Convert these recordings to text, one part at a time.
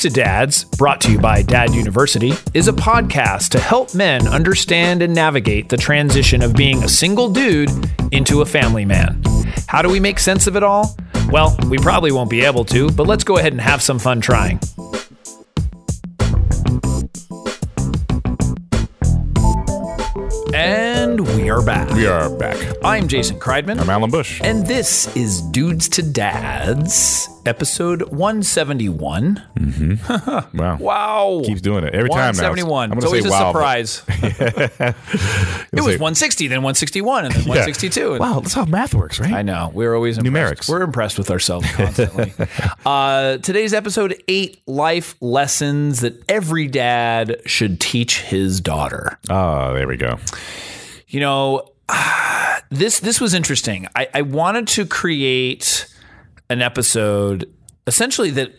To Dads, brought to you by Dad University, is a podcast to help men understand and navigate the transition of being a single dude into a family man. How do we make sense of it all? Well, we probably won't be able to, but let's go ahead and have some fun trying. We are back. We are back. I'm Jason Kreidman. I'm Alan Bush. And this is Dudes to Dads, episode 171. Wow. Wow. Keeps doing it every time now. 171. I'm It's always say a wow, surprise. it was 160, then 161, and then 162. And Wow, that's how math works, right? I know. We're always impressed. Numerics. We're impressed with ourselves constantly. uh, today's episode eight life lessons that every dad should teach his daughter. Oh, there we go. You know, this this was interesting. I, I wanted to create an episode essentially that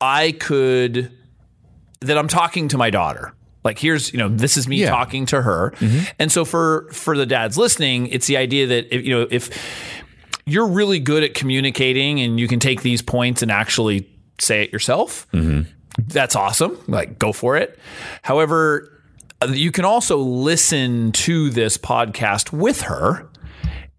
I could that I'm talking to my daughter. Like here's, you know, this is me Yeah. talking to her. Mm-hmm. And so for for the dads listening, it's the idea that if, you know, if you're really good at communicating and you can take these points and actually say it yourself, mm-hmm. that's awesome. Like, go for it. However, you can also listen to this podcast with her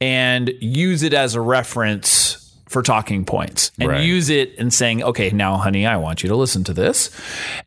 and use it as a reference for talking points and Right. use it and saying, okay, now, honey, I want you to listen to this.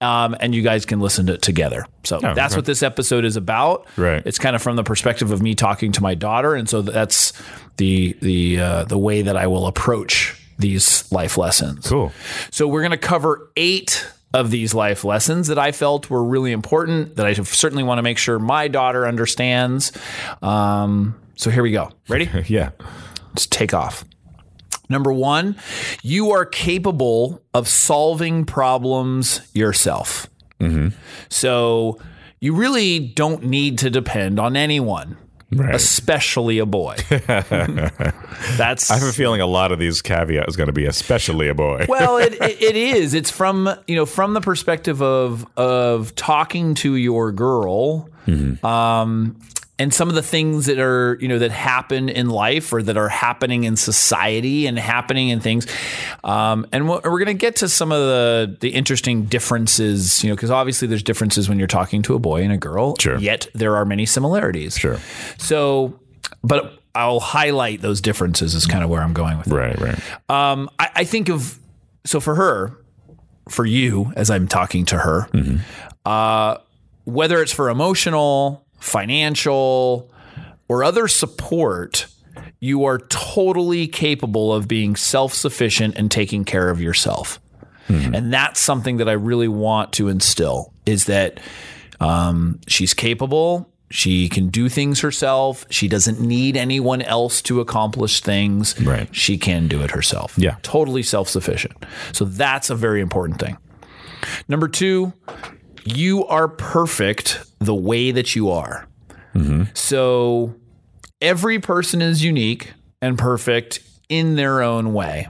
Um, and you guys can listen to it together. So that's Oh, okay. what this episode is about. Right. It's kind of from the perspective of me talking to my daughter. And so that's the, the, uh, the way that I will approach these life lessons. Cool. So we're going to cover eight of these life lessons that I felt were really important that I certainly want to make sure my daughter understands. Um, so here we go. Ready? Yeah. Let's take off. Number one, you are capable of solving problems yourself. So you really don't need to depend on anyone, Right. especially a boy. That's I have a feeling a lot of these caveats is going to be especially a boy. well, it, it, it is. It's from you know from the perspective of of talking to your girl, um, and some of the things that are you know that happen in life or that are happening in society and happening in things, um, and we're, we're going to get to some of the the interesting differences. You know, because obviously there's differences when you're talking to a boy and a girl. Sure. Yet there are many similarities. Sure. So, but I'll highlight those differences. Is kind of where I'm going with. it. Right, right. Um, I, I think of so for her, for you as I'm talking to her, uh, whether it's for emotional, financial, or other support, you are totally capable of being self sufficient and taking care of yourself. And that's something that I really want to instill is that um, she's capable. She can do things herself. She doesn't need anyone else to accomplish things. Right. She can do it herself. Yeah. Totally self sufficient. So that's a very important thing. Number two, you are perfect the way that you are. Mm-hmm. So every person is unique and perfect in their own way.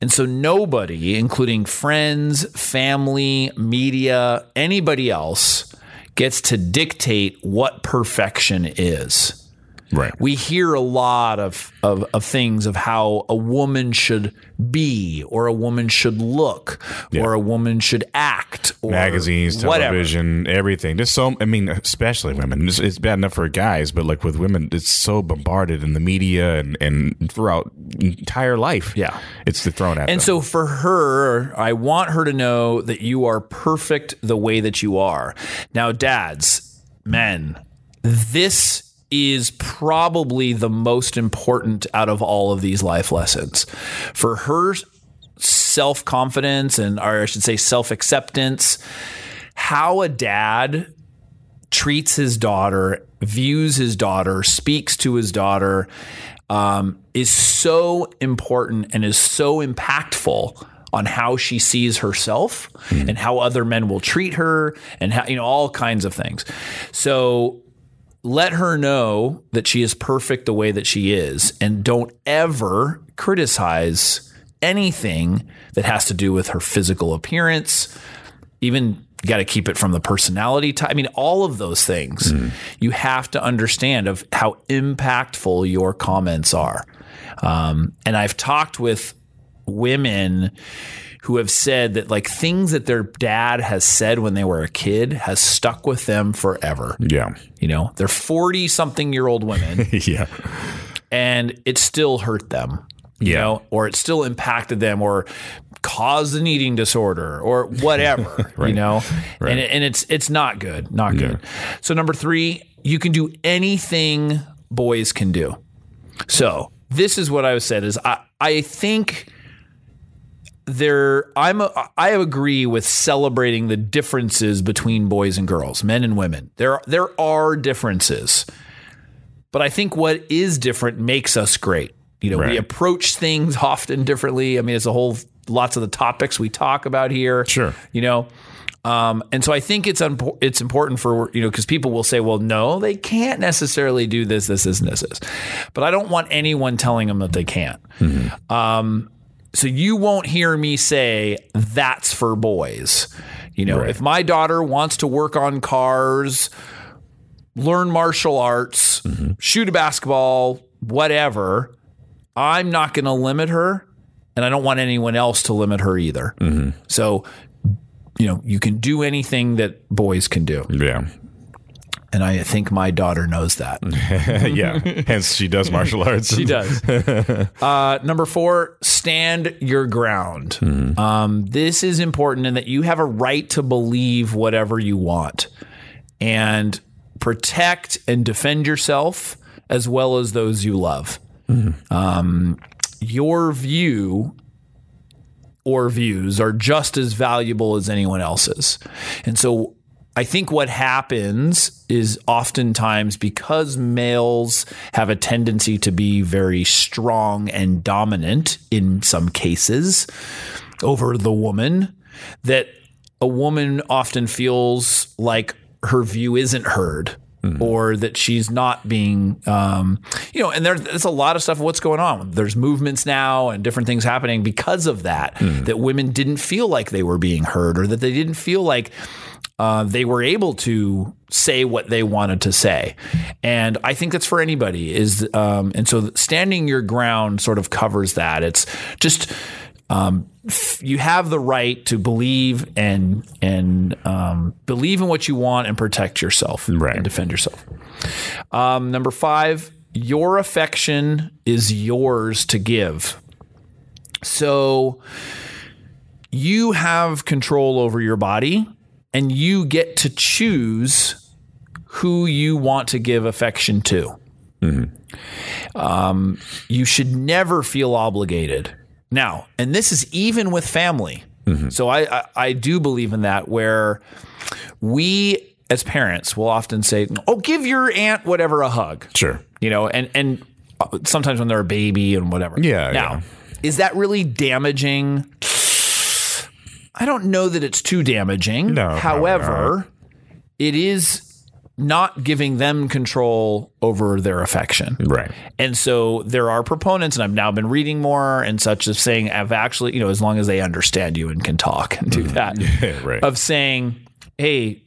And so nobody, including friends, family, media, anybody else, gets to dictate what perfection is. Right. We hear a lot of, of, of things of how a woman should be, or a woman should look, or a woman should act, or Magazines, whatever. television, everything. Just so, I mean, especially women. It's, it's bad enough for guys, but like with women, it's so bombarded in the media and, and throughout entire life. Yeah. It's thrown at And them. so for her, I want her to know that you are perfect the way that you are. Now, dads, men, this is probably the most important out of all of these life lessons. For her self confidence and, or I should say, self acceptance, how a dad treats his daughter, views his daughter, speaks to his daughter, um, is so important and is so impactful on how she sees herself and how other men will treat her and how, you know, all kinds of things. So let her know that she is perfect the way that she is and don't ever criticize anything that has to do with her physical appearance even got to keep it from the personality type. I mean, all of those things you have to understand of how impactful your comments are. Um, and I've talked with women who have said that like things that their dad has said when they were a kid has stuck with them forever. Yeah. You know, they're 40 something year old women yeah. and it still hurt them. You Yeah. know, or it still impacted them or caused an eating disorder or whatever, you know? And, it, and it's it's not good. Not good. So number 3, you can do anything boys can do. So, this is what I was said is I I think there I'm a, I agree with celebrating the differences between boys and girls, men and women. There there are differences. But I think what is different makes us great. You know, we approach things often differently. I mean, it's a whole lots of the topics we talk about here. Sure. You know, um, and so I think it's unpo- it's important for you know because people will say, well, no, they can't necessarily do this, this, this, and this. But I don't want anyone telling them that they can't. Um, so you won't hear me say that's for boys. You know, if my daughter wants to work on cars, learn martial arts, mm-hmm. shoot a basketball, whatever, I'm not going to limit her. And I don't want anyone else to limit her either. Mm-hmm. So, you know, you can do anything that boys can do. Yeah. And I think my daughter knows that. yeah. Hence, she does martial arts. She does. uh, number four, stand your ground. Um, this is important in that you have a right to believe whatever you want and protect and defend yourself as well as those you love. Um, your view or views are just as valuable as anyone else's. And so I think what happens is oftentimes because males have a tendency to be very strong and dominant in some cases over the woman, that a woman often feels like her view isn't heard. Or that she's not being, um, you know, and there, there's a lot of stuff. What's going on? There's movements now and different things happening because of that. That women didn't feel like they were being heard, or that they didn't feel like uh, they were able to say what they wanted to say. And I think that's for anybody is, um, and so standing your ground sort of covers that. It's just, um, you have the right to believe and, and, um, believe in what you want and protect yourself Right. and defend yourself. Um, number five, your affection is yours to give. So you have control over your body and you get to choose who you want to give affection to. Um, you should never feel obligated. Now, and this is even with family. So I, I I do believe in that where we as parents will often say, "Oh, give your aunt whatever a hug." Sure. you know, and and uh, sometimes when they're a baby and whatever. Yeah, Now, yeah. is that really damaging? I don't know that it's too damaging. No, However, it is not giving them control over their affection. Right. And so there are proponents, and I've now been reading more and such of saying, I've actually, you know, as long as they understand you and can talk and do mm-hmm. that, right. of saying, hey,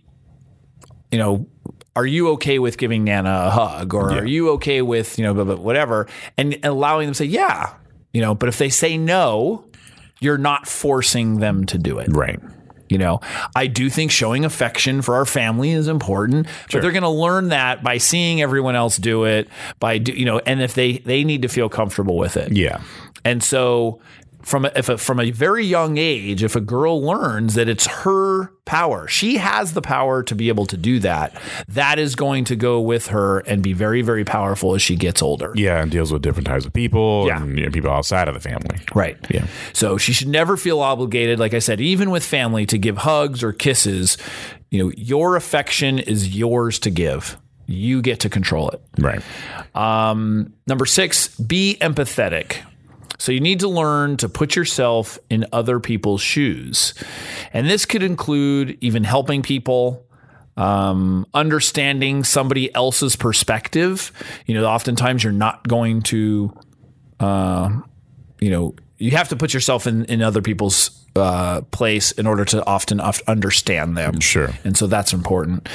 you know, are you okay with giving Nana a hug or are you okay with, you know, blah, blah, whatever? And allowing them to say, yeah, you know, but if they say no, you're not forcing them to do it. Right. You know, I do think showing affection for our family is important, but they're going to learn that by seeing everyone else do it, by do, you know, and if they they need to feel comfortable with it. Yeah. And so from a, if a, from a very young age, if a girl learns that it's her power, she has the power to be able to do that. That is going to go with her and be very very powerful as she gets older. Yeah. And deals with different types of people Yeah. and you know, people outside of the family. Right. Yeah. So she should never feel obligated, like I said, even with family, to give hugs or kisses. You know, your affection is yours to give. You get to control it. Right. Um, number six, be empathetic. So you need to learn to put yourself in other people's shoes. And this could include even helping people, um, understanding somebody else's perspective. You know, oftentimes you're not going to, uh, you know, you have to put yourself in, in other people's uh, place in order to often of- understand them. Sure. And so that's important.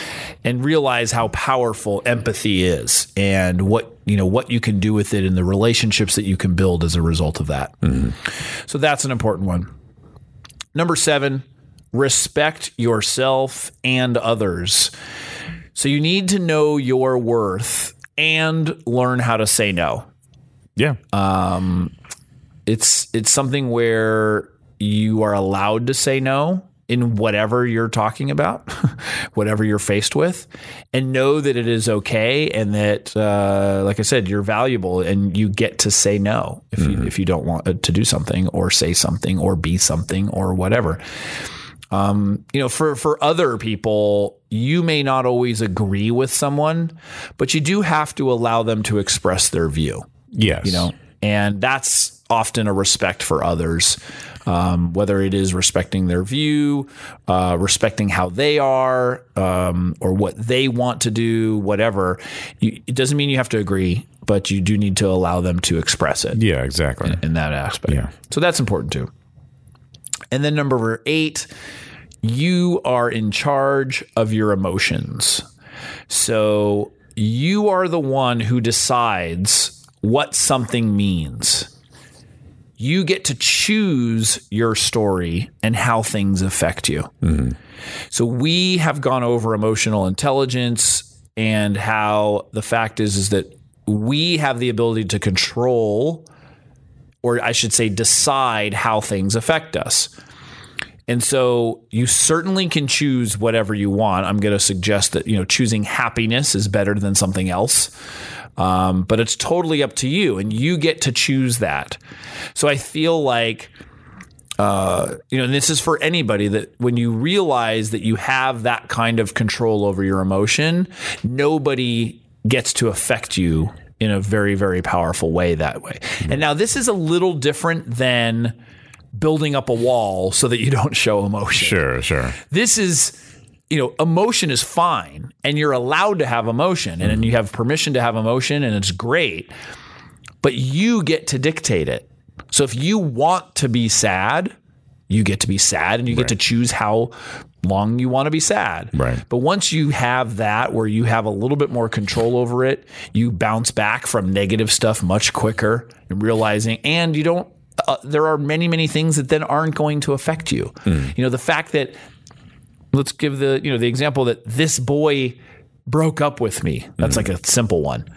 And realize how powerful empathy is and what, you know, what you can do with it and the relationships that you can build as a result of that. So that's an important one. Number seven, respect yourself and others. So you need to know your worth and learn how to say no. Yeah. It's it's something where you are allowed to say no in whatever you're talking about, whatever you're faced with, and know that it is okay and that, uh, like I said, you're valuable and you get to say no if you if you don't want to do something or say something or be something or whatever. Um, you know, for for other people, you may not always agree with someone, but you do have to allow them to express their view yes. you know and that's often a respect for others um, whether it is respecting their view uh, respecting how they are um, or what they want to do whatever you, it doesn't mean you have to agree but you do need to allow them to express it Yeah, exactly. in that aspect Yeah. so that's important too and then number eight you are in charge of your emotions so you are the one who decides what something means. You get to choose your story and how things affect you. Mm-hmm. So we have gone over emotional intelligence and how the fact is is that we have the ability to control or I should say decide how things affect us. And so you certainly can choose whatever you want. I'm going to suggest that you know choosing happiness is better than something else, um, but it's totally up to you, and you get to choose that. So I feel like uh, you know, and this is for anybody that when you realize that you have that kind of control over your emotion, nobody gets to affect you in a very, very powerful way that way. And now this is a little different than building up a wall so that you don't show emotion. Sure, sure. This is you know, emotion is fine and you're allowed to have emotion and, and you have permission to have emotion and it's great, but you get to dictate it. So if you want to be sad, you get to be sad and you get to choose how long you want to be sad. Right. But once you have that where you have a little bit more control over it, you bounce back from negative stuff much quicker and realizing and you don't uh, there are many many things that then aren't going to affect you. You know, the fact that let's give the you know the example that this boy broke up with me. That's like mm-hmm. a simple one.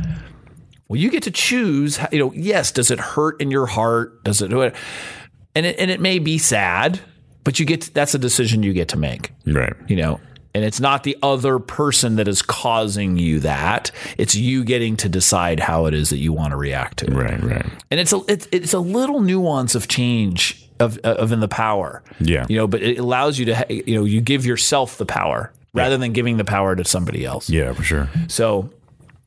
Well, you get to choose. You know, yes, does it hurt in your heart? Does it? And it and it may be sad, but you get to, that's a decision you get to make. Right. You know, and it's not the other person that is causing you that. It's you getting to decide how it is that you want to react to. it. Right, right. And it's a it's, it's a little nuance of change of of in the power. Yeah. You know, but it allows you to you know you give yourself the power rather than giving the power to somebody else. Yeah, for sure. So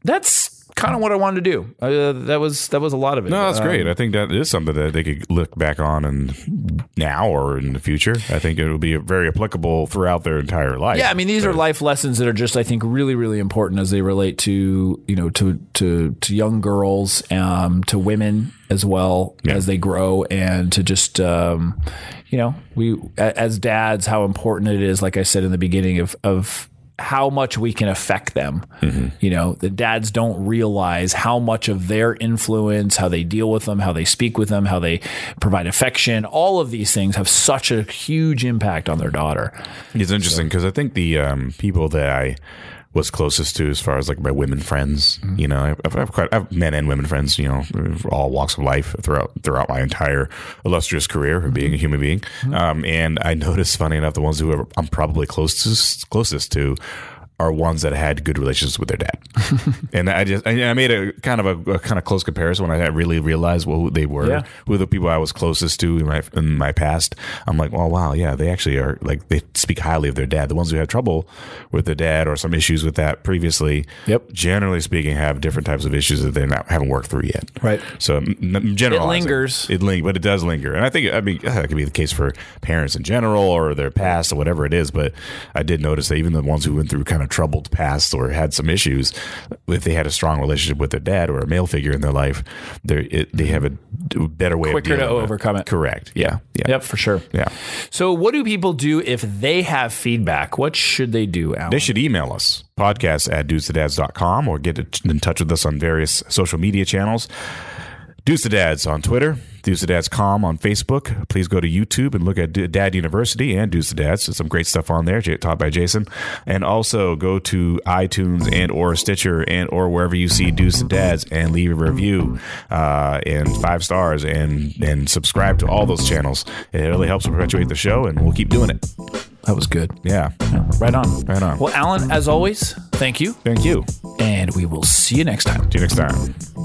that's kind of what I wanted to do. Uh, that was that was a lot of it. No, that's Uh, great. I think that is something that they could look back on and now or in the future. I think it will be very applicable throughout their entire life. Yeah, I mean these are life lessons that are just I think really really important as they relate to you know to to to young girls, um, to women as well as they grow, and to just um, you know we as dads how important it is. Like I said in the beginning of of how much we can affect them. You know, the dads don't realize how much of their influence, how they deal with them, how they speak with them, how they provide affection, all of these things have such a huge impact on their daughter. It's interesting because I think the um, people that I was closest to, as far as like my women friends, Mm-hmm. you know, I've, I've quite I've men and women friends, you know, all walks of life throughout throughout my entire illustrious career of being a Mm-hmm. human being. Um, and I noticed, funny enough, the ones who I'm probably closest closest to are ones that had good relationships with their dad. and I just I I made a kind of a, a kind of close comparison when I really realized who they were, Yeah. who the people I was closest to in my in my past. I'm like, well, wow, yeah, they actually are like they speak highly of their dad. The ones who had trouble with their dad or some issues with that previously, Yep. generally speaking, have different types of issues that they not haven't worked through yet. Right. So m- general lingers. It lingers, but it does linger, and I think I mean that could be the case for parents in general or their past or whatever it is. But I did notice that even the ones who went through kind of troubled past or had some issues, if they had a strong relationship with their dad or a male figure in their life, they it, they have a better way Quicker of to overcome it. Correct. Yeah. Yeah. Yep, for sure. Yeah. So, what do people do if they have feedback? What should they do, Alan? They should email us, podcast at dudestodads.com, or get in touch with us on various social media channels. Dudes to Dads on Twitter, Dudes to Dads Com on Facebook. Please go to YouTube and look at Dad University and Dudes to Dads. There's some great stuff on there, taught by Jason. And also go to iTunes and or Stitcher and or wherever you see Dudes to Dads and leave a review uh, and five stars and and subscribe to all those channels. It really helps perpetuate the show, and we'll keep doing it. That was good. Yeah, Right on. right on. Well, Alan, as always, thank you. Thank you. And we will see you next time. See you next time.